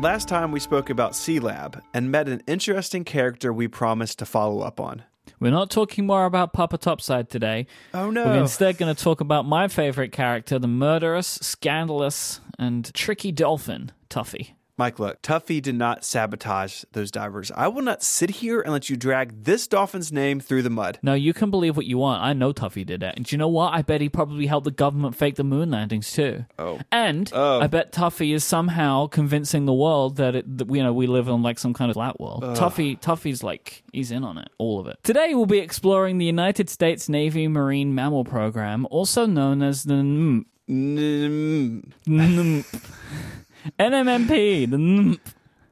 Last time we spoke about Sea Lab and met an interesting character we promised to follow up on. We're not talking more about Papa Topside today. Oh no. We're instead going to talk about my favorite character, the murderous, scandalous, and tricky dolphin, Tuffy. Mike, look, uh, Tuffy did not sabotage those divers. I will not sit here and let you drag this dolphin's name through the mud. No, you can believe what you want. I know Tuffy did it. And do you know what? I bet he probably helped the government fake the moon landings too. Oh. And Oh. I bet Tuffy is somehow convincing the world that, it, that you know we live on like some kind of flat world. Tuffy, Tuffy's like he's in on it, all of it. Today we'll be exploring the United States Navy Marine Mammal Program, also known as the NMP. Mm, NMP. NMMP, the NMP.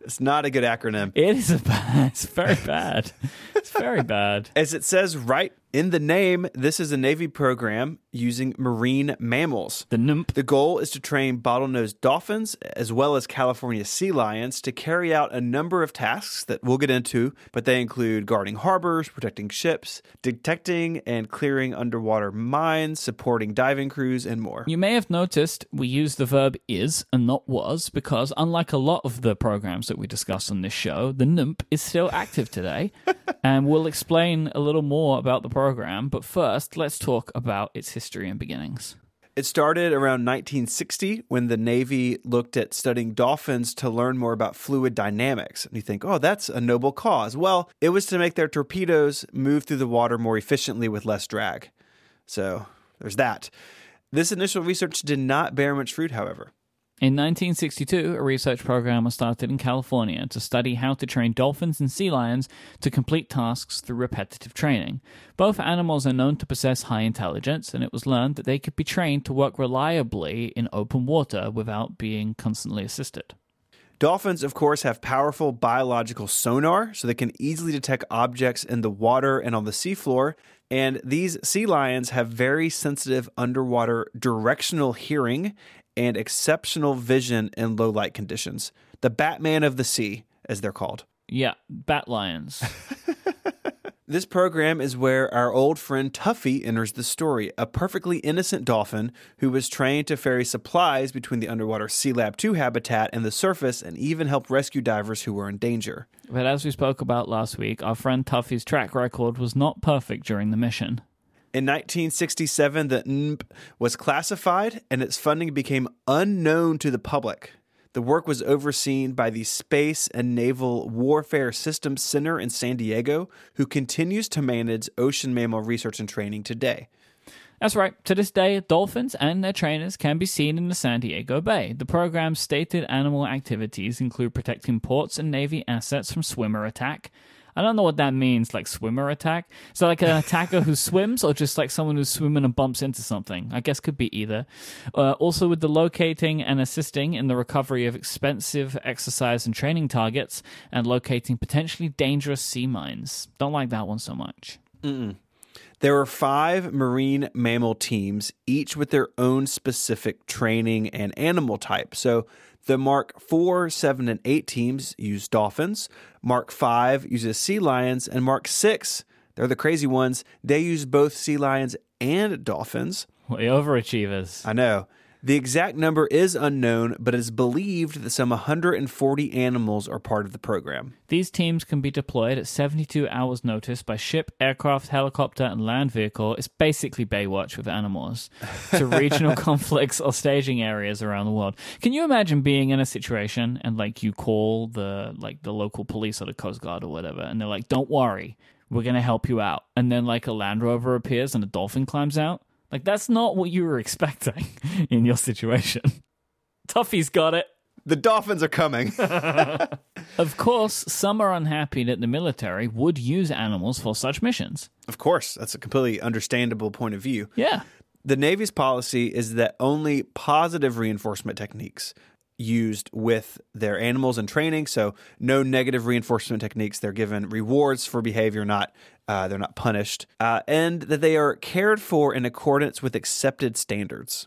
It's not a good acronym. It is a bad. It's very bad. It's very bad. As it says right in the name, this is a Navy program using marine mammals. The NMP. The goal is to train bottlenose dolphins as well as California sea lions to carry out a number of tasks that we'll get into, but they include guarding harbors, protecting ships, detecting and clearing underwater mines, supporting diving crews, and more. You may have noticed we use the verb is and not was because, unlike a lot of the programs that we discuss on this show, the NMP is still active today. and we'll explain a little more about the program. But first, let's talk about its history and beginnings. It started around 1960 when the Navy looked at studying dolphins to learn more about fluid dynamics. And you think, oh, that's a noble cause. Well, it was to make their torpedoes move through the water more efficiently with less drag. So there's that. This initial research did not bear much fruit, however. In 1962, a research program was started in California to study how to train dolphins and sea lions to complete tasks through repetitive training. Both animals are known to possess high intelligence, and it was learned that they could be trained to work reliably in open water without being constantly assisted. Dolphins, of course, have powerful biological sonar, so they can easily detect objects in the water and on the seafloor. And these sea lions have very sensitive underwater directional hearing and exceptional vision in low light conditions. The Batman of the sea, as they're called. Yeah, bat lions. This program is where our old friend Tuffy enters the story, a perfectly innocent dolphin who was trained to ferry supplies between the underwater Sea Lab 2 habitat and the surface and even help rescue divers who were in danger. but as we spoke about last week, our friend Tuffy's track record was not perfect during the mission. In 1967, the NMP was classified and its funding became unknown to the public. The work was overseen by the Space and Naval Warfare Systems Center in San Diego, who continues to manage ocean mammal research and training today. That's right. To this day, dolphins and their trainers can be seen in the San Diego Bay. The program's stated animal activities include protecting ports and Navy assets from swimmer attack. I don't know what that means, like swimmer attack. Is that like an attacker who swims, or just like someone who's swimming and bumps into something? I guess could be either. Uh, also, with the locating and assisting in the recovery of expensive exercise and training targets, and locating potentially dangerous sea mines. Don't like that one so much. There were five marine mammal teams, each with their own specific training and animal type. So the Mark 4, 7, and 8 teams use dolphins, Mark 5 uses sea lions, and Mark 6, they're the crazy ones, they use both sea lions and dolphins. Way overachievers. I know. The exact number is unknown, but it is believed that some 140 animals are part of the program. These teams can be deployed at 72 hours' notice by ship, aircraft, helicopter, and land vehicle. It's basically Baywatch with animals to regional conflicts or staging areas around the world. Can you imagine being in a situation and like you call the like the local police or the Coast Guard or whatever, and they're like, "Don't worry, we're gonna help you out," and then like a Land Rover appears and a dolphin climbs out. Like that's not what you were expecting in your situation. Tuffy's got it. The dolphins are coming. Of course, some are unhappy that the military would use animals for such missions. of course, that's a completely understandable point of view. Yeah. The Navy's policy is that only positive reinforcement techniques used with their animals in training. So no negative reinforcement techniques. They're given rewards for behavior, not uh, they're not punished, uh, and that they are cared for in accordance with accepted standards.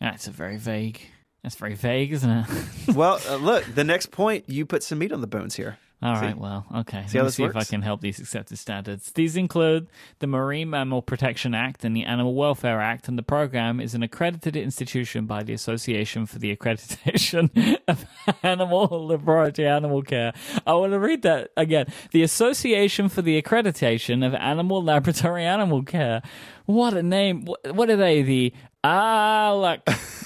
That's a very vague. That's very vague, isn't it? well, uh, look, the next point you put some meat on the bones here. All See? right, well, okay. See Let me see if I can help these accepted standards. These include the Marine Mammal Protection Act and the Animal Welfare Act, and the program is an accredited institution by the Association for the Accreditation of Animal Laboratory Animal Care. I want to read that again. The Association for the Accreditation of Animal Laboratory Animal Care. What a name! What are they? The ALAC,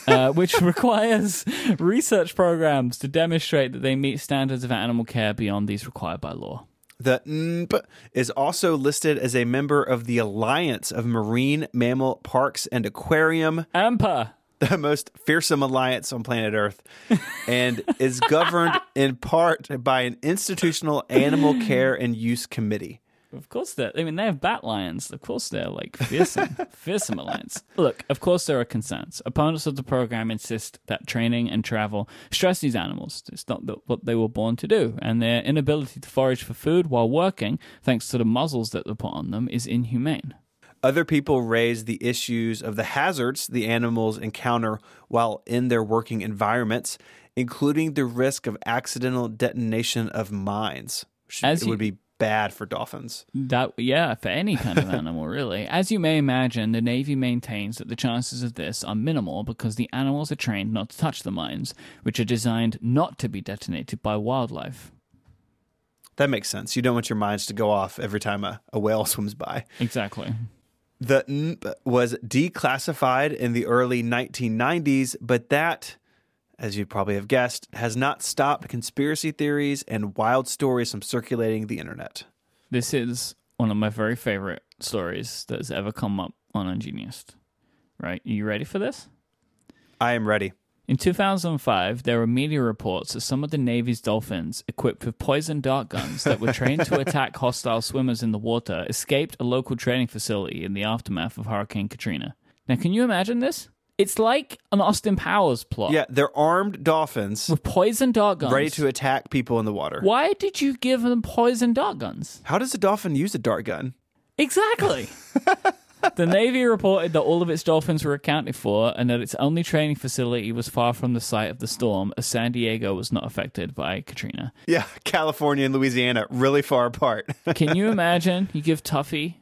uh, which requires research programs to demonstrate that they meet standards of animal care beyond these required by law. The NP is also listed as a member of the Alliance of Marine Mammal Parks and Aquarium, AMPA. the most fearsome alliance on planet Earth, and is governed in part by an institutional animal care and use committee. Of course, they're. I mean, they have bat lions. Of course, they're like fearsome, fearsome alliance. Look, of course, there are concerns. Opponents of the program insist that training and travel stress these animals. It's not the, what they were born to do, and their inability to forage for food while working, thanks to the muzzles that they put on them, is inhumane. Other people raise the issues of the hazards the animals encounter while in their working environments, including the risk of accidental detonation of mines. which As it you- would be bad for dolphins. That yeah, for any kind of animal, really. As you may imagine, the Navy maintains that the chances of this are minimal because the animals are trained not to touch the mines, which are designed not to be detonated by wildlife. That makes sense. You don't want your mines to go off every time a, a whale swims by. Exactly. The NP was declassified in the early 1990s, but that, as you probably have guessed, has not stopped conspiracy theories and wild stories from circulating the internet. This is one of my very favorite stories that has ever come up on Ungeniused. Right? Are you ready for this? I am ready. In 2005, there were media reports that some of the Navy's dolphins, equipped with poison dart guns that were trained to attack hostile swimmers in the water, escaped a local training facility in the aftermath of Hurricane Katrina. Now, can you imagine this? It's like an Austin Powers plot Yeah, they're armed dolphins with poison dart guns. ready to attack people in the water. Why did you give them poison dart guns? How does a dolphin use a dart gun? Exactly. the Navy reported that all of its dolphins were accounted for and that its only training facility was far from the site of the storm, as San Diego was not affected by Katrina. Yeah, California and Louisiana, really far apart. Can you imagine you give Tuffy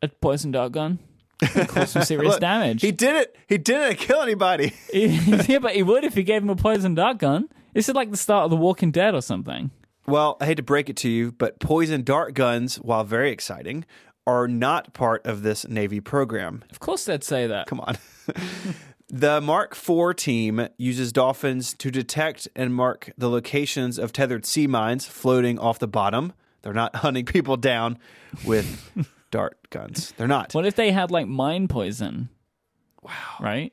a poison dart gun? Cause some serious Look, damage. He did it. He didn't kill anybody. yeah, but he would if you gave him a poison dart gun. This is like the start of The Walking Dead or something. Well, I hate to break it to you, but poison dart guns, while very exciting, are not part of this Navy program. Of course they'd say that. Come on. the Mark IV team uses dolphins to detect and mark the locations of tethered sea mines floating off the bottom. They're not hunting people down with dart guns. They're not. What if they had like mine poison? Wow. Right?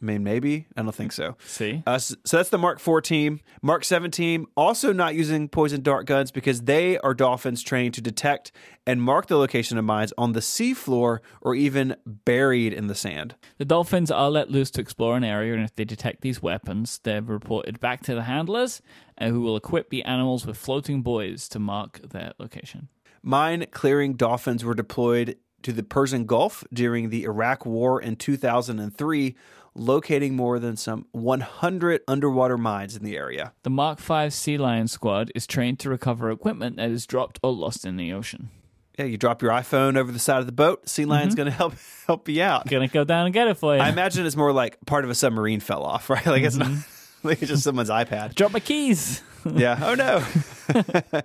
I mean, maybe. I don't think so. See? Uh, s- so that's the Mark IV team. Mark 7 team also not using poison dart guns because they are dolphins trained to detect and mark the location of mines on the seafloor or even buried in the sand. The dolphins are let loose to explore an area, and if they detect these weapons, they're reported back to the handlers, uh, who will equip the animals with floating buoys to mark their location. Mine clearing dolphins were deployed to the Persian Gulf during the Iraq War in 2003, locating more than some 100 underwater mines in the area. The Mark V Sea Lion Squad is trained to recover equipment that is dropped or lost in the ocean. Yeah, you drop your iPhone over the side of the boat, sea lion's mm-hmm. going to help help you out. Gonna go down and get it for you. I imagine it's more like part of a submarine fell off, right? Like it's not mm-hmm. like it's just someone's iPad. Drop my keys. Yeah. Oh no.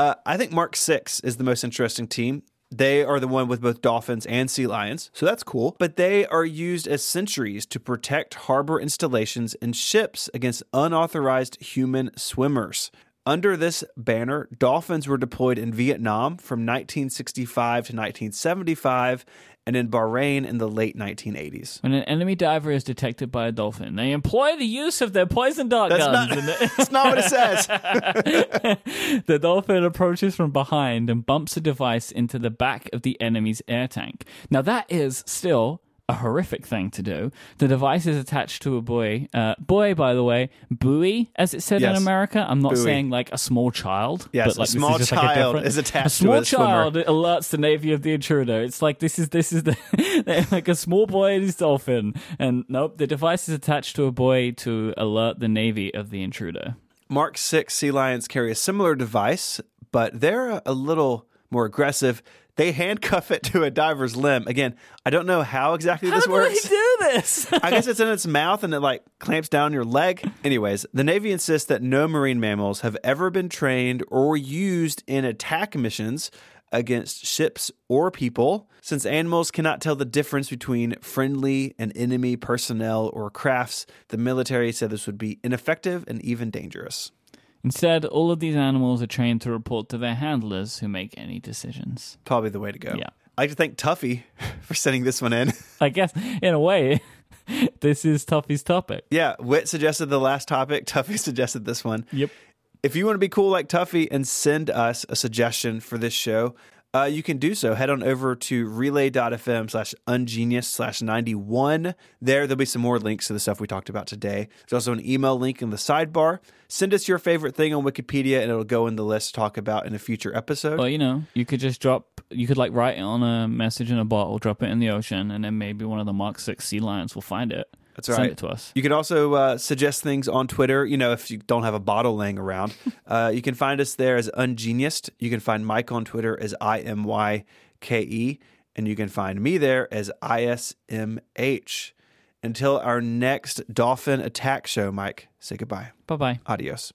Uh, I think Mark Six is the most interesting team. They are the one with both dolphins and sea lions, so that's cool. But they are used as sentries to protect harbor installations and ships against unauthorized human swimmers. Under this banner, dolphins were deployed in Vietnam from 1965 to 1975 and in Bahrain in the late 1980s. When an enemy diver is detected by a dolphin, they employ the use of their poison dart That's guns. not, the- that's not what it says. the dolphin approaches from behind and bumps a device into the back of the enemy's air tank. Now, that is still a horrific thing to do. The device is attached to a buoy. Uh, buoy, by the way, buoy, as it said in America. I'm not Buoy. saying like a small child. Yes, but like this small is just like a child different- is attached a to small a swimmer. child alerts the navy of the intruder. It's like this is this is the like a small boy and his dolphin, and nope, the device is attached to a buoy to alert the navy of the intruder. Mark 6 sea lions carry a similar device, but they're a little more aggressive. They handcuff it to a diver's limb. Again, I don't know how exactly this How works. do they do this? I guess it's in its mouth and it like clamps down your leg. Anyways, the Navy insists that no marine mammals have ever been trained or used in attack missions against ships or people, since animals cannot tell the difference between friendly and enemy personnel or crafts. The military said this would be ineffective and even dangerous. Instead, all of these animals are trained to report to their handlers who make any decisions. Probably the way to go. Yeah. I'd like to thank Tuffy for sending this one in. I guess, in a way, this is Tuffy's topic. yeah, Wit suggested the last topic. Tuffy suggested this one. Yep. If you want to be cool like Tuffy and send us a suggestion for this show, uh, you can do so. Head on over to relay.fm slash ungenius slash 91. There, there'll be some more links to the stuff we talked about today. There's also an email link in the sidebar. Send us your favorite thing on Wikipedia and it'll go in the list to talk about in a future episode. Well, you know, you could just drop, you could like write it on a message in a bottle, drop it in the ocean, and then maybe one of the Mark 6 sea lions will find it. That's Send right. it to us. You can also uh, suggest things on Twitter. You know, if you don't have a bottle laying around, uh, you can find us there as Ungeniused. You can find Mike on Twitter as I M Y K E, and you can find me there as I S M H. Until our next dolphin attack show, Mike, say goodbye. Bye bye. Adios.